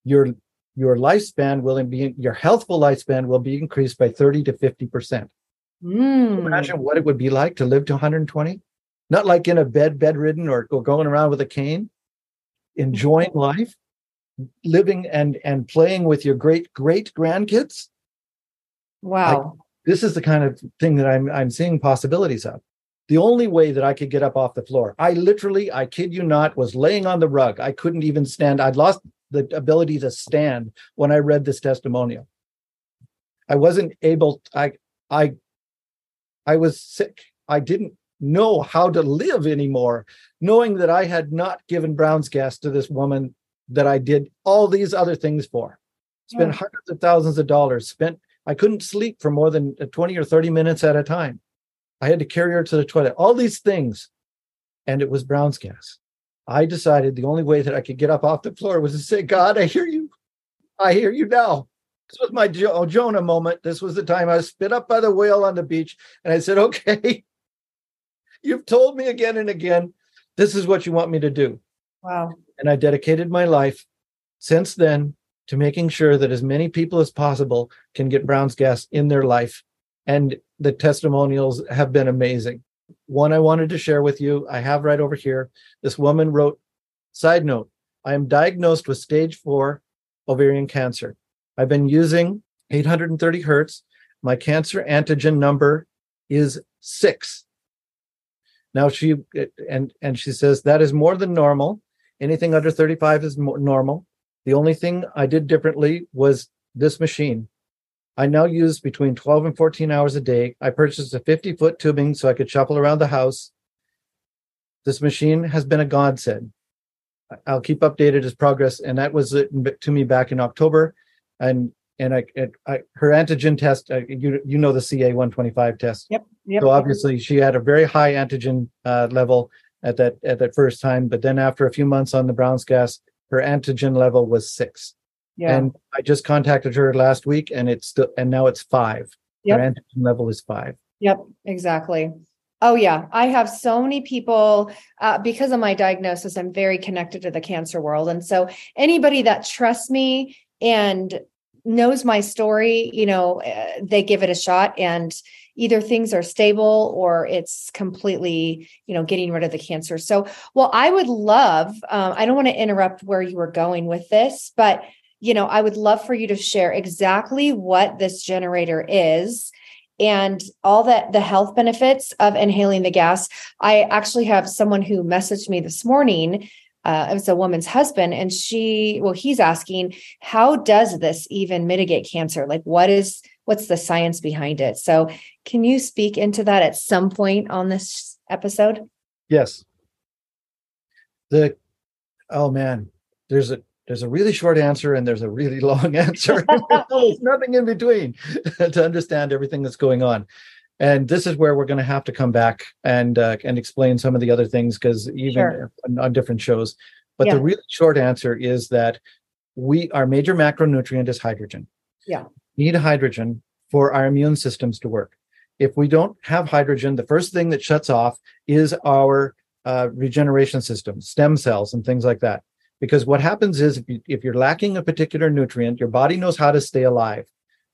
S2: your your lifespan will be your healthful lifespan will be increased by 30 to 50 percent
S1: Mm.
S2: imagine what it would be like to live to 120 not like in a bed bedridden or, or going around with a cane enjoying life living and and playing with your great great grandkids
S1: Wow.
S2: this is the kind of thing that I'm I'm seeing possibilities of. The only way that I could get up off the floor, I literally, I kid you not, was laying on the rug. I couldn't even stand. I'd lost the ability to stand when I read this testimonial. I wasn't able. I I I was sick. I didn't know how to live anymore, knowing that I had not given Brown's gas to this woman that I did all these other things for. Spent
S1: Yeah.
S2: hundreds of thousands of dollars. Spent I couldn't sleep for more than uh, 20 or 30 minutes at a time. I had to carry her to the toilet, all these things. And it was Brown's gas. I decided the only way that I could get up off the floor was to say, God, I hear you. I hear you now. This was my jo- oh, Jonah moment. This was the time I was spit up by the whale on the beach. And I said, okay, you've told me again and again, this is what you want me to do
S1: Wow.
S2: and I dedicated my life since then to making sure that as many people as possible can get Brown's gas in their life. And the testimonials have been amazing. One I wanted to share with you, I have right over here. This woman wrote, side note, I am diagnosed with stage four ovarian cancer. I've been using 830 hertz. My cancer antigen number is six. Now she and and she says that is more than normal. Anything under 35 is normal. The only thing I did differently was this machine. I now use between 12 and 14 hours a day. I purchased a 50 foot tubing so I could shuffle around the house. This machine has been a godsend. I'll keep updated as progress. And that was it to me back in October. And and I, I her antigen test, uh, you you know the CA 125 test.
S1: Yep. Yep.
S2: So obviously she had a very high antigen uh, level at that at that first time, but then after a few months on the Brown's gas, her antigen level was six.
S1: Yeah.
S2: And I just contacted her last week, and it's still and now it's five.
S1: Yep.
S2: Her antigen level is five.
S1: Yep, exactly. Oh, yeah. I have so many people uh, because of my diagnosis. I'm very connected to the cancer world. And so, anybody that trusts me and knows my story, you know, uh, they give it a shot and either things are stable or it's completely, you know, getting rid of the cancer. So, well, I would love, um, I don't want to interrupt where you were going with this, but, you know, I would love for you to share exactly what this generator is and all that the health benefits of inhaling the gas. I actually have someone who messaged me this morning. Uh, it was a woman's husband, and she, well, he's asking, how does this even mitigate cancer? Like, what is what's the science behind it? So, can you speak into that at some point on this episode?
S2: Yes. The oh man, there's a there's a really short answer and there's a really long answer. there's nothing in between to understand everything that's going on. And this is where we're going to have to come back and uh, and explain some of the other things because even sure. on, on, different shows. But yeah. the really short answer is that we our major macronutrient is hydrogen.
S1: Yeah,
S2: need hydrogen for our immune systems to work. If we don't have hydrogen, the first thing that shuts off is our uh, regeneration system, stem cells, and things like that. Because what happens is if, you, if you're lacking a particular nutrient, your body knows how to stay alive.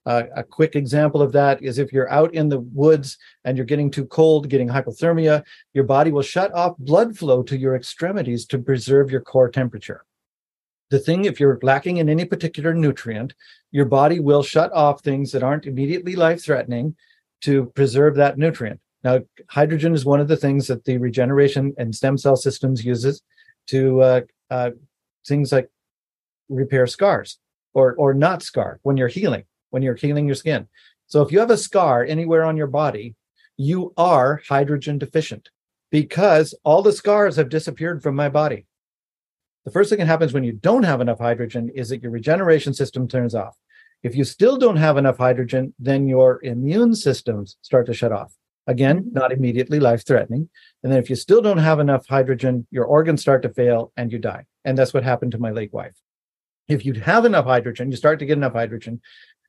S2: Uh, a quick example of that is if you're out in the woods and you're getting too cold, getting hypothermia, your body will shut off blood flow to your extremities to preserve your core temperature. The thing, if you're lacking in any particular nutrient, your body will shut off things that aren't immediately life threatening to preserve that nutrient. Now, hydrogen is one of the things that the regeneration and stem cell systems uses to uh, uh, things like repair scars or or not scar when you're healing when you're healing your skin. So if you have a scar anywhere on your body, you are hydrogen deficient because all the scars have disappeared from my body. The first thing that happens when you don't have enough hydrogen is that your regeneration system turns off. If you still don't have enough hydrogen, then your immune systems start to shut off. Again, not immediately life threatening. And then if you still don't have enough hydrogen, your organs start to fail and you die. And that's what happened to my late wife. If you have enough hydrogen, you start to get enough hydrogen.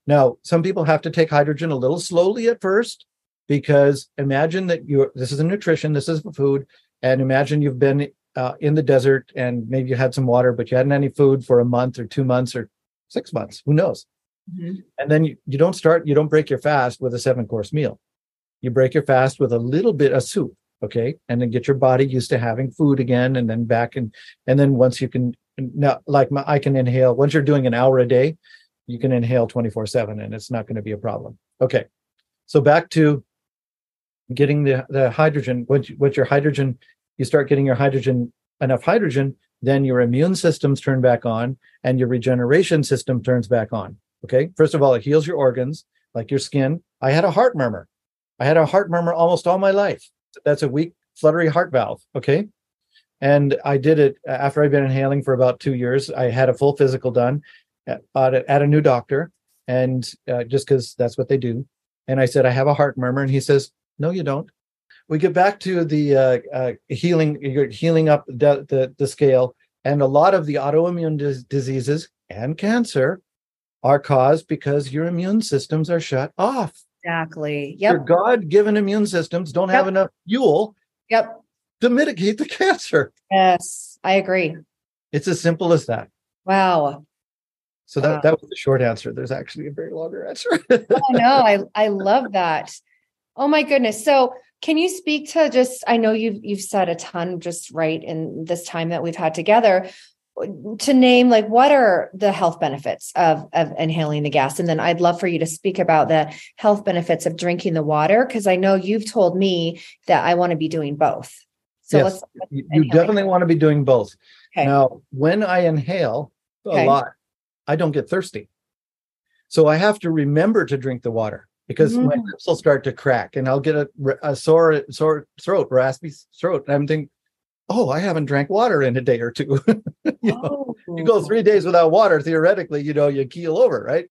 S2: Now, some people have to take hydrogen a little slowly at first because imagine that you this is a nutrition, this is food, and imagine you've been uh, in the desert and maybe you had some water, but you hadn't any food for a month or two months or six months. Who knows? Mm-hmm. And then you, you don't start, you don't break your fast with a seven course meal. You break your fast with a little bit of soup, okay, and then get your body used to having food again, and then back and and then once you can now, like my, I can inhale. Once you're doing an hour a day, you can inhale 24 7 and it's not going to be a problem. Okay. So back to getting the, the hydrogen. Once, once your hydrogen, you start getting your hydrogen, enough hydrogen, then your immune systems turn back on and your regeneration system turns back on. Okay. First of all, it heals your organs like your skin. I had a heart murmur. I had a heart murmur almost all my life. That's a weak, fluttery heart valve. Okay. And I did it after I'd been inhaling for about two years. I had a full physical done at, at a new doctor, and uh, just because that's what they do. And I said, I have a heart murmur, and he says, No, you don't. We get back to the uh, uh, healing, you're healing up the, the, the scale, and a lot of the autoimmune dis- diseases and cancer are caused because your immune systems are shut off.
S1: Exactly.
S2: Yep. Your God-given immune systems don't yep. have enough fuel.
S1: Yep.
S2: To mitigate the cancer.
S1: Yes, I agree.
S2: It's as simple as that.
S1: Wow.
S2: So that, wow. that was the short answer. There's actually a very longer answer.
S1: oh no, I I love that. Oh my goodness. So can you speak to just I know you've you've said a ton just right in this time that we've had together to name like what are the health benefits of of inhaling the gas and then I'd love for you to speak about the health benefits of drinking the water because I know you've told me that I want to be doing both.
S2: So yes, you definitely want to be doing both. Okay. Now, when I inhale a okay. lot, I don't get thirsty. So I have to remember to drink the water because mm. my lips will start to crack and I'll get a, a sore, sore throat, raspy throat. And I'm thinking, oh, I haven't drank water in a day or two. you, know, oh. you go three days without water, theoretically, you know, you keel over, right?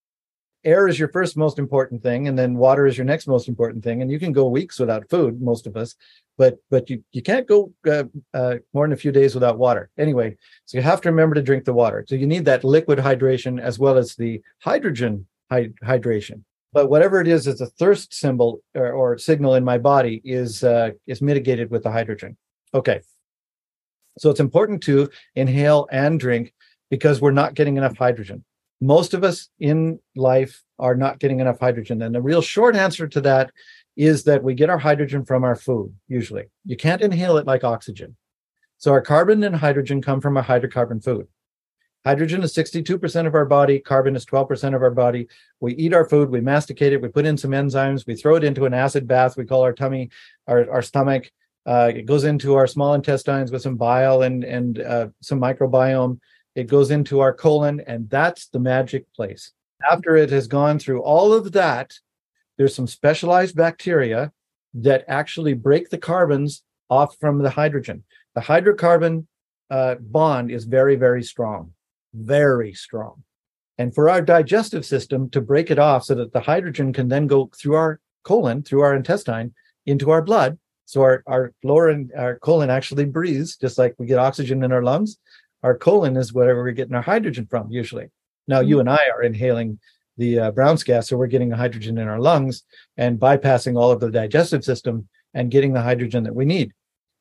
S2: air is your first most important thing and then water is your next most important thing and you can go weeks without food most of us but but you you can't go uh, uh, more than a few days without water anyway so you have to remember to drink the water so you need that liquid hydration as well as the hydrogen hy- hydration but whatever it is it's a thirst symbol or, or signal in my body is uh, is mitigated with the hydrogen okay so it's important to inhale and drink because we're not getting enough hydrogen most of us in life are not getting enough hydrogen. And the real short answer to that is that we get our hydrogen from our food, usually. You can't inhale it like oxygen. So our carbon and hydrogen come from a hydrocarbon food. Hydrogen is 62% of our body, carbon is 12% of our body. We eat our food, we masticate it, we put in some enzymes, we throw it into an acid bath we call our tummy, our, our stomach. Uh, it goes into our small intestines with some bile and, and uh, some microbiome it goes into our colon, and that's the magic place. After it has gone through all of that, there's some specialized bacteria that actually break the carbons off from the hydrogen. The hydrocarbon uh, bond is very, very strong. very strong. And for our digestive system to break it off so that the hydrogen can then go through our colon, through our intestine, into our blood. So our, our lower and our colon actually breathes, just like we get oxygen in our lungs. Our colon is whatever we're getting our hydrogen from, usually. Now, mm-hmm. you and I are inhaling the uh, Brown's gas, so we're getting the hydrogen in our lungs and bypassing all of the digestive system and getting the hydrogen that we need.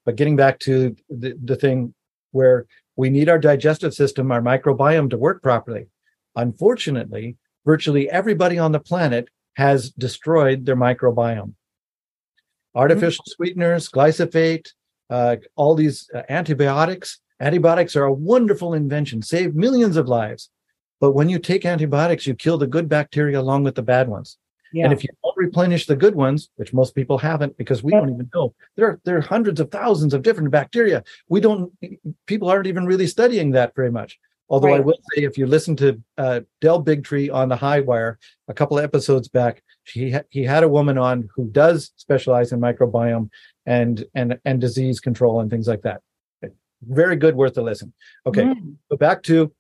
S2: But getting back to the, the thing where we need our digestive system, our microbiome to work properly. Unfortunately, virtually everybody on the planet has destroyed their microbiome. Artificial mm-hmm. sweeteners, glyphosate, uh, all these uh, antibiotics. Antibiotics are a wonderful invention, save millions of lives. But when you take antibiotics, you kill the good bacteria along with the bad ones. Yeah. And if you don't replenish the good ones, which most people haven't because we yeah. don't even know, there are, there are hundreds of thousands of different bacteria. We don't, people aren't even really studying that very much. Although right. I will say, if you listen to uh, Del Bigtree on the High Wire a couple of episodes back, he ha- he had a woman on who does specialize in microbiome and and and disease control and things like that. Very good, worth a listen. Okay, mm. but back to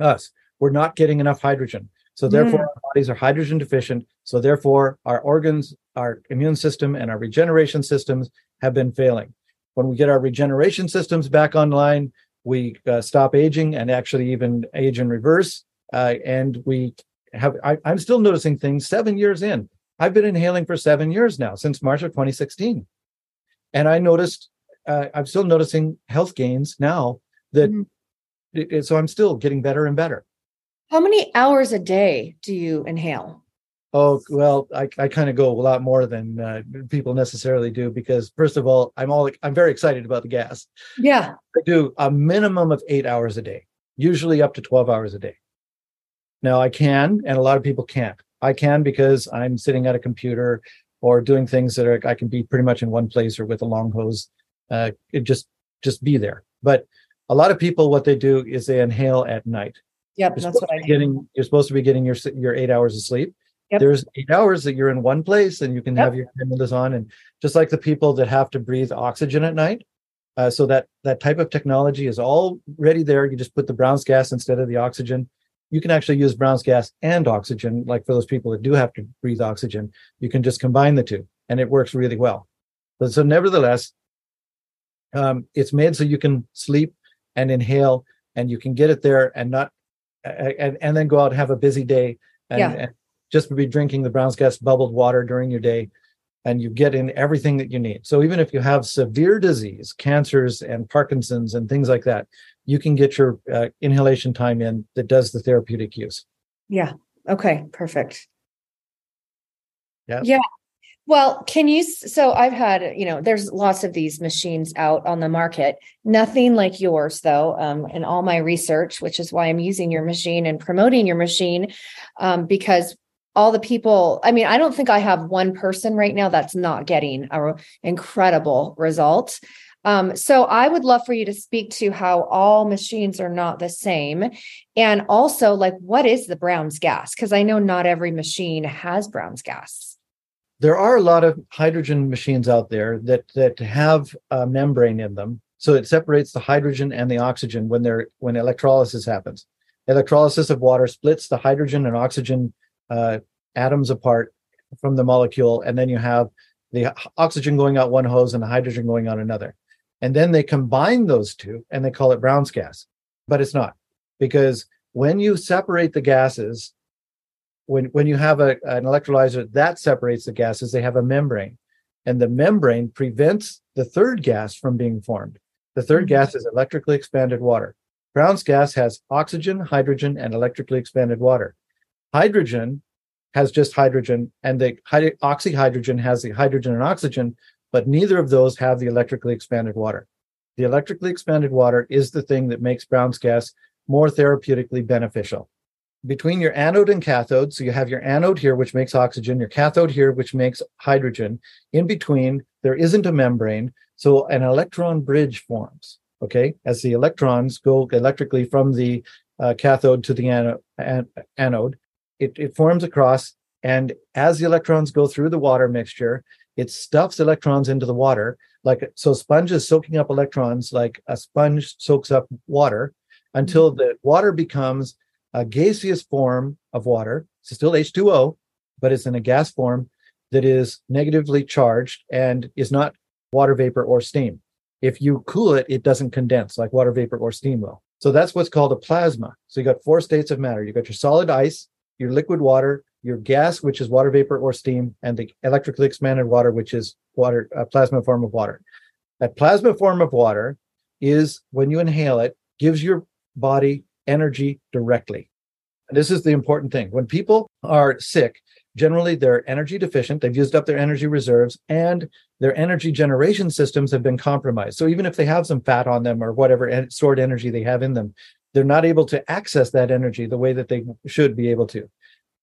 S2: us. We're not getting enough hydrogen. So therefore, mm. our bodies are hydrogen deficient. So therefore, our organs, our immune system, and our regeneration systems have been failing. When we get our regeneration systems back online, we uh, stop aging and actually even age in reverse. Uh, and we have, I, I'm still noticing things seven years in. I've been inhaling for seven years now, since March of 2016. And I noticed, uh, I'm still noticing health gains now that, mm it, so I'm still getting better and better.
S1: How many hours a day do you inhale?
S2: Oh well, I, I kind of go a lot more than uh, people necessarily do because first of all, I'm all I'm very excited about the gas.
S1: Yeah,
S2: I do a minimum of eight hours a day, usually up to twelve hours a day. Now I can, and a lot of people can't. I can because I'm sitting at a computer or doing things that are I can be pretty much in one place or with a long hose. Uh, it just just be there. But a lot of people, what they do is they inhale at night.
S1: Yep, that's what I'm
S2: getting. You're supposed to be getting your your eight hours of sleep. Yep. There's eight hours that you're in one place and you can yep. have your cameras on. And just like the people that have to breathe oxygen at night, uh, so that that type of technology is already there. You just put the Brown's gas instead of the oxygen. You can actually use Brown's gas and oxygen, like for those people that do have to breathe oxygen. You can just combine the two, and it works really well. But so, nevertheless, um, it's made so you can sleep and inhale, and you can get it there and not and, and then go out and have a busy day and, yeah. and just be drinking the Brown's gas bubbled water during your day and you get in everything that you need. So even if you have severe disease, cancers and Parkinson's and things like that, you can get your uh, inhalation time in that does the therapeutic use.
S1: Yeah. Okay. Perfect.
S2: Yeah.
S1: Yeah. Well, can you? So I've had, you know, there's lots of these machines out on the market. Nothing like yours, though. Um, in all my research, which is why I'm using your machine and promoting your machine, um, because all the people. I mean, I don't think I have one person right now that's not getting a incredible result. Um, so I would love for you to speak to how all machines are not the same, and also like what is the Brown's gas? Because I know not every machine has Brown's gas
S2: there are a lot of hydrogen machines out there that that have a membrane in them so it separates the hydrogen and the oxygen when they're when electrolysis happens electrolysis of water splits the hydrogen and oxygen uh, atoms apart from the molecule and then you have the oxygen going out one hose and the hydrogen going out another. And then they combine those two and they call it brown's gas. But it's not because when you separate the gases when when you have a, an electrolyzer that separates the gases they have a membrane. And the membrane prevents the third gas from being formed. The 3rd mm-hmm. gas is electrically expanded water. Brown's gas has oxygen hydrogen and electrically expanded water hydrogen has just hydrogen and the oxyhydrogen has the hydrogen and oxygen but neither of those have the electrically expanded water the electrically expanded water is the thing that makes brown's gas more therapeutically beneficial between your anode and cathode. So you have your anode here, which makes oxygen, your cathode here, which makes hydrogen. In between, there isn't a membrane. So an electron bridge forms. Okay. As the electrons go electrically from the uh, cathode to the an- anode it, it forms across. And as the electrons go through the water mixture, it stuffs electrons into the water. Like so, sponges soaking up electrons like a sponge soaks up water until mm-hmm. the water becomes a gaseous form of water. It's still H2O, but it's in a gas form that is negatively charged and is not water vapor or steam. If you cool it, it doesn't condense like water vapor or steam will. So that's what's called a plasma. So you got four states of matter. You got your solid ice, your liquid water, your gas, which is water vapor or steam, and the electrically expanded water, which is water, a plasma form of water. That plasma form of water is when you inhale it, gives your body energy directly. And this is the important thing. When people are sick, generally they're energy deficient, they've used up their energy reserves, and their energy generation systems have been compromised. So even if they have some fat on them or whatever stored energy they have in them, they're not able to access that energy the way that they should be able to.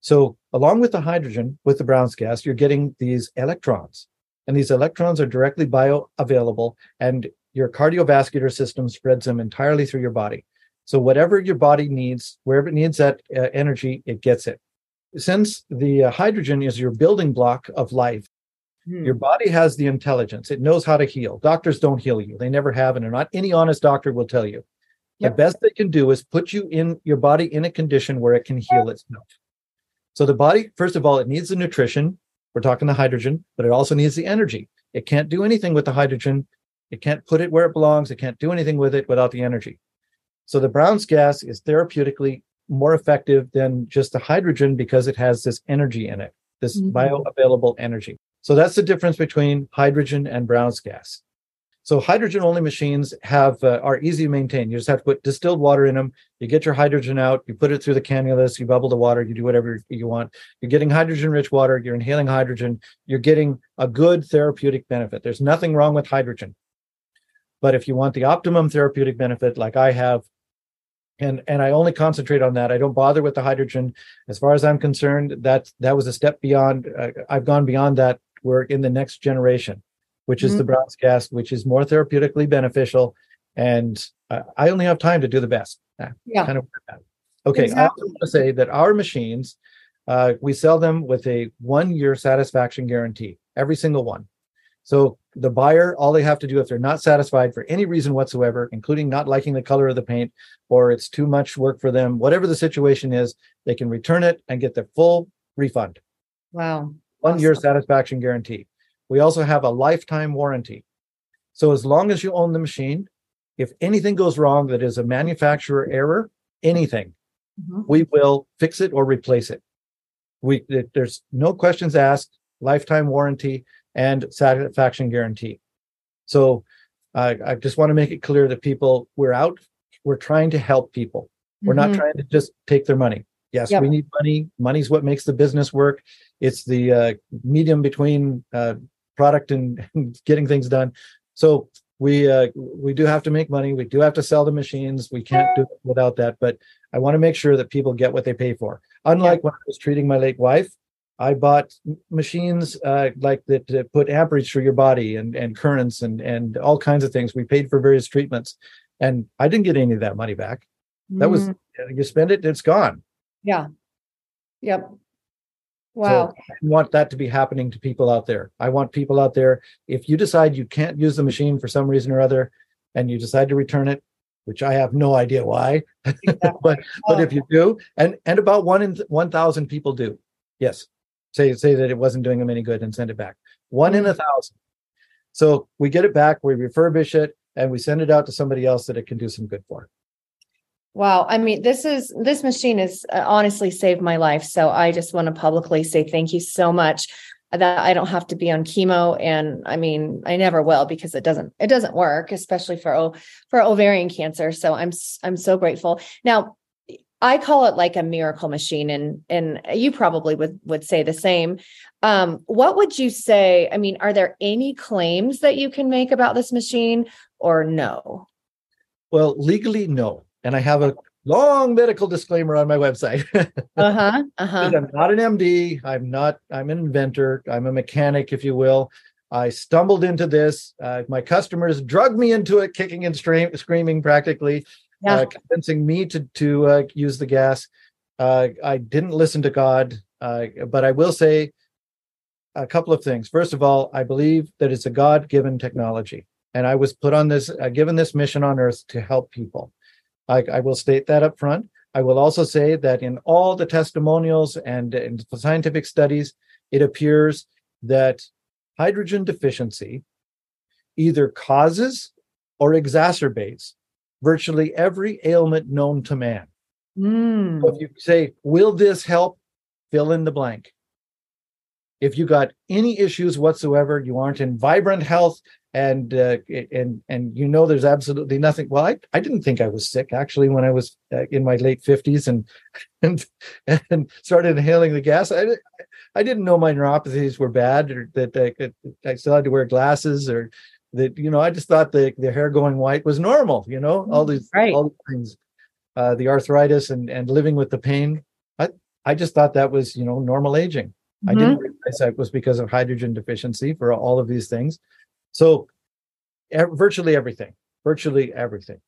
S2: So, along with the hydrogen, with the Brown's gas, you're getting these electrons. And these electrons are directly bioavailable, and your cardiovascular system spreads them entirely through your body. So, whatever your body needs, wherever it needs that uh, energy, it gets it. Since the uh, hydrogen is your building block of life, hmm. your body has the intelligence. It knows how to heal. Doctors don't heal you, they never have, and not any honest doctor will tell you. Yep. The best they can do is put you in your body in a condition where it can heal itself. So the body, first of all, it needs the nutrition. We're talking the hydrogen, but it also needs the energy. It can't do anything with the hydrogen. It can't put it where it belongs. It can't do anything with it without the energy. So the Brown's gas is therapeutically more effective than just the hydrogen because it has this energy in it, this mm-hmm. bioavailable energy. So that's the difference between hydrogen and Brown's gas. So hydrogen only machines have uh, are easy to maintain. You just have to put distilled water in them. You get your hydrogen out, you put it through the cannulas, you bubble the water, you do whatever you want. You're getting hydrogen rich water, you're inhaling hydrogen, you're getting a good therapeutic benefit. There's nothing wrong with hydrogen. But if you want the optimum therapeutic benefit like I have and and I only concentrate on that. I don't bother with the hydrogen as far as I'm concerned. That that was a step beyond uh, I've gone beyond that. We're in the next generation which is mm-hmm. the Brown's gas, which is more therapeutically beneficial. And uh, I only have time to do the best.
S1: Yeah. Kind of
S2: okay. Exactly. I also want to say that our machines, uh, we sell them with a one year satisfaction guarantee, every single one. So the buyer, all they have to do if they're not satisfied for any reason whatsoever, including not liking the color of the paint or it's too much work for them, whatever the situation is, they can return it and get their full refund.
S1: Wow.
S2: One awesome. year satisfaction guarantee. We also have a lifetime warranty. So as long as you own the machine, if anything goes wrong that is a manufacturer error, anything, mm-hmm. we will fix it or replace it. We there's no questions asked, lifetime warranty and satisfaction guarantee. So uh, I just want to make it clear that people we're out, we're trying to help people. We're mm-hmm. not trying to just take their money. Yes, yep. we need money. Money's what makes the business work. It's the uh, medium between uh, product and, getting things done. So we uh, we do have to make money. We do have to sell the machines. We can't do it without that. But I want to make sure that people get what they pay for. Unlike yeah. when I was treating my late wife, I bought machines uh, like that, that put amperage through your body and and currents and and all kinds of things. We paid for various treatments, and I didn't get any of that money back. That mm. was you spend it, it's gone.
S1: Yeah. Yep. Wow. So
S2: I want that to be happening to people out there. I want people out there, if you decide you can't use the machine for some reason or other, and you decide to return it, which I have no idea why, exactly. but oh. but if you do, and and about one in one thousand people do, yes, say say that it wasn't doing them any good and send it back. One in a mm. thousand. So we get it back, we refurbish it, and we send it out to somebody else that it can do some good for.
S1: Wow. I mean, this is this machine has uh, honestly saved my life. So I just want to publicly say thank you so much that I don't have to be on chemo. And I mean, I never will because it doesn't it doesn't work, especially for for ovarian cancer. So I'm I'm so grateful. Now, I call it like a miracle machine, and and you probably would would say the same. Um, what would you say? I mean, are there any claims that you can make about this machine, or no?
S2: Well, legally, no and I have a long medical disclaimer on my website.
S1: uh-huh. Uh-huh.
S2: I'm not an MD. I'm not, I'm an inventor. I'm a mechanic, if you will. I stumbled into this. Uh, my customers drugged me into it, kicking and stra- screaming practically, yeah. uh, convincing me to, to uh, use the gas. Uh, I didn't listen to God, uh, but I will say a couple of things. First of all, I believe that it's a God given technology. And I was put on this, uh, given this mission on earth to help people. I, I will state that up front. I will also say that in all the testimonials and in scientific studies, it appears that hydrogen deficiency either causes or exacerbates virtually every ailment known to man.
S1: Mm.
S2: So if you say, Will this help? Fill in the blank. If you got any issues whatsoever, you aren't in vibrant health, and uh, and and you know there's absolutely nothing. Well, I, I didn't think I was sick actually when I was uh, in my late fifties and and and started inhaling the gas. I I didn't know my neuropathies were bad or that I, I still had to wear glasses or that you know I just thought the the hair going white was normal. You know all these
S1: Right.
S2: all these things, uh, the arthritis and and living with the pain. I I just thought that was you know normal aging. I
S1: Mhm.
S2: didn't realize that was because of hydrogen deficiency for all of these things. So, virtually everything, virtually everything.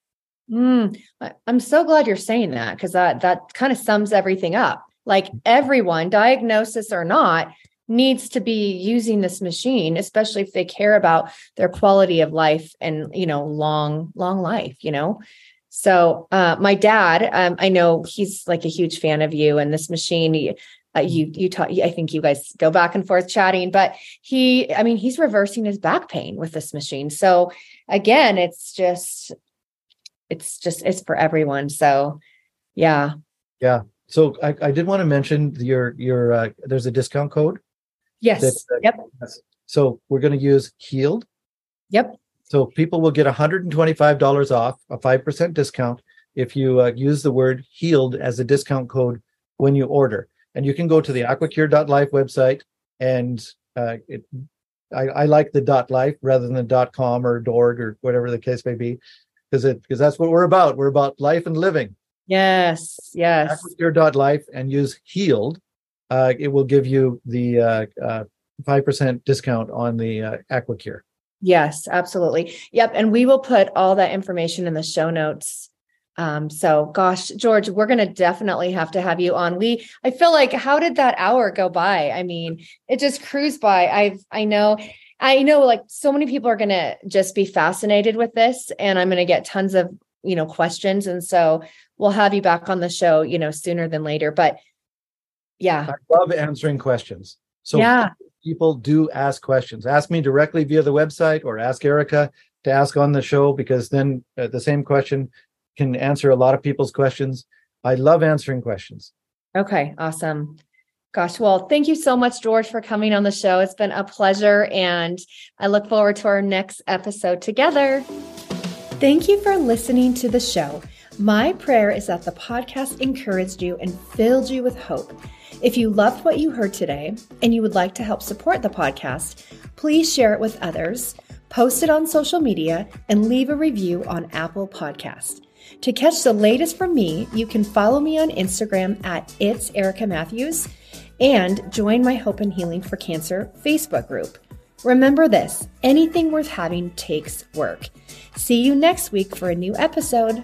S1: Mm, I'm so glad you're saying that because that that kind of sums everything up. Like everyone, diagnosis or not, needs to be using this machine, especially if they care about their quality of life and you know long long life. You know, so uh, my dad, um, I know he's like a huge fan of you and this machine. he- Uh, you you talk. I think you guys go back and forth chatting, but he, I mean, he's reversing his back pain with this machine. So again, it's just it's just it's for everyone so yeah yeah
S2: So I, I did want to mention your your uh, there's a discount code.
S1: yes
S2: That- uh,
S1: yep
S2: So we're going to use healed.
S1: yep
S2: So people will get $125 off, a 5% discount if you uh, use the word healed as a discount code when you order. And you can go to the aquacure.life website and uh, it, I, I like the dot life rather than dot com or dorg or whatever the case may be because it because that's what we're about. We're about life and living.
S1: yes yes
S2: Aquacure.life and use healed. Uh, it will give you the uh, uh, 5% discount on the uh, Aquacure.
S1: yes absolutely yep and we will put all that information in the show notes um so gosh george we're going to definitely have to have you on. We i feel like how did that hour go by? I mean it just cruised by. I've i know i know like so many people are going to just be fascinated with this and i'm going to get tons of you know questions and so we'll have you back on the show you know sooner than later but yeah.
S2: I love answering questions. So
S1: yeah.
S2: people do ask questions. Ask me directly via the website or ask Erica to ask on the show because then uh, the same question can answer a lot of people's questions. I love answering questions.
S1: Okay, awesome. Gosh, well, thank you so much, George, for coming on the show. It's been a pleasure, and I look forward to our next episode together. Thank you for listening to the show. My prayer is that the podcast encouraged you and filled you with hope. If you loved what you heard today and you would like to help support the podcast, please share it with others, post it on social media, and leave a review on Apple Podcast. To catch the latest from me, you can follow me on Instagram at It's Erica Matthews and join my Hope and Healing for Cancer Facebook group. Remember this anything worth having takes work. See you next week for a new episode.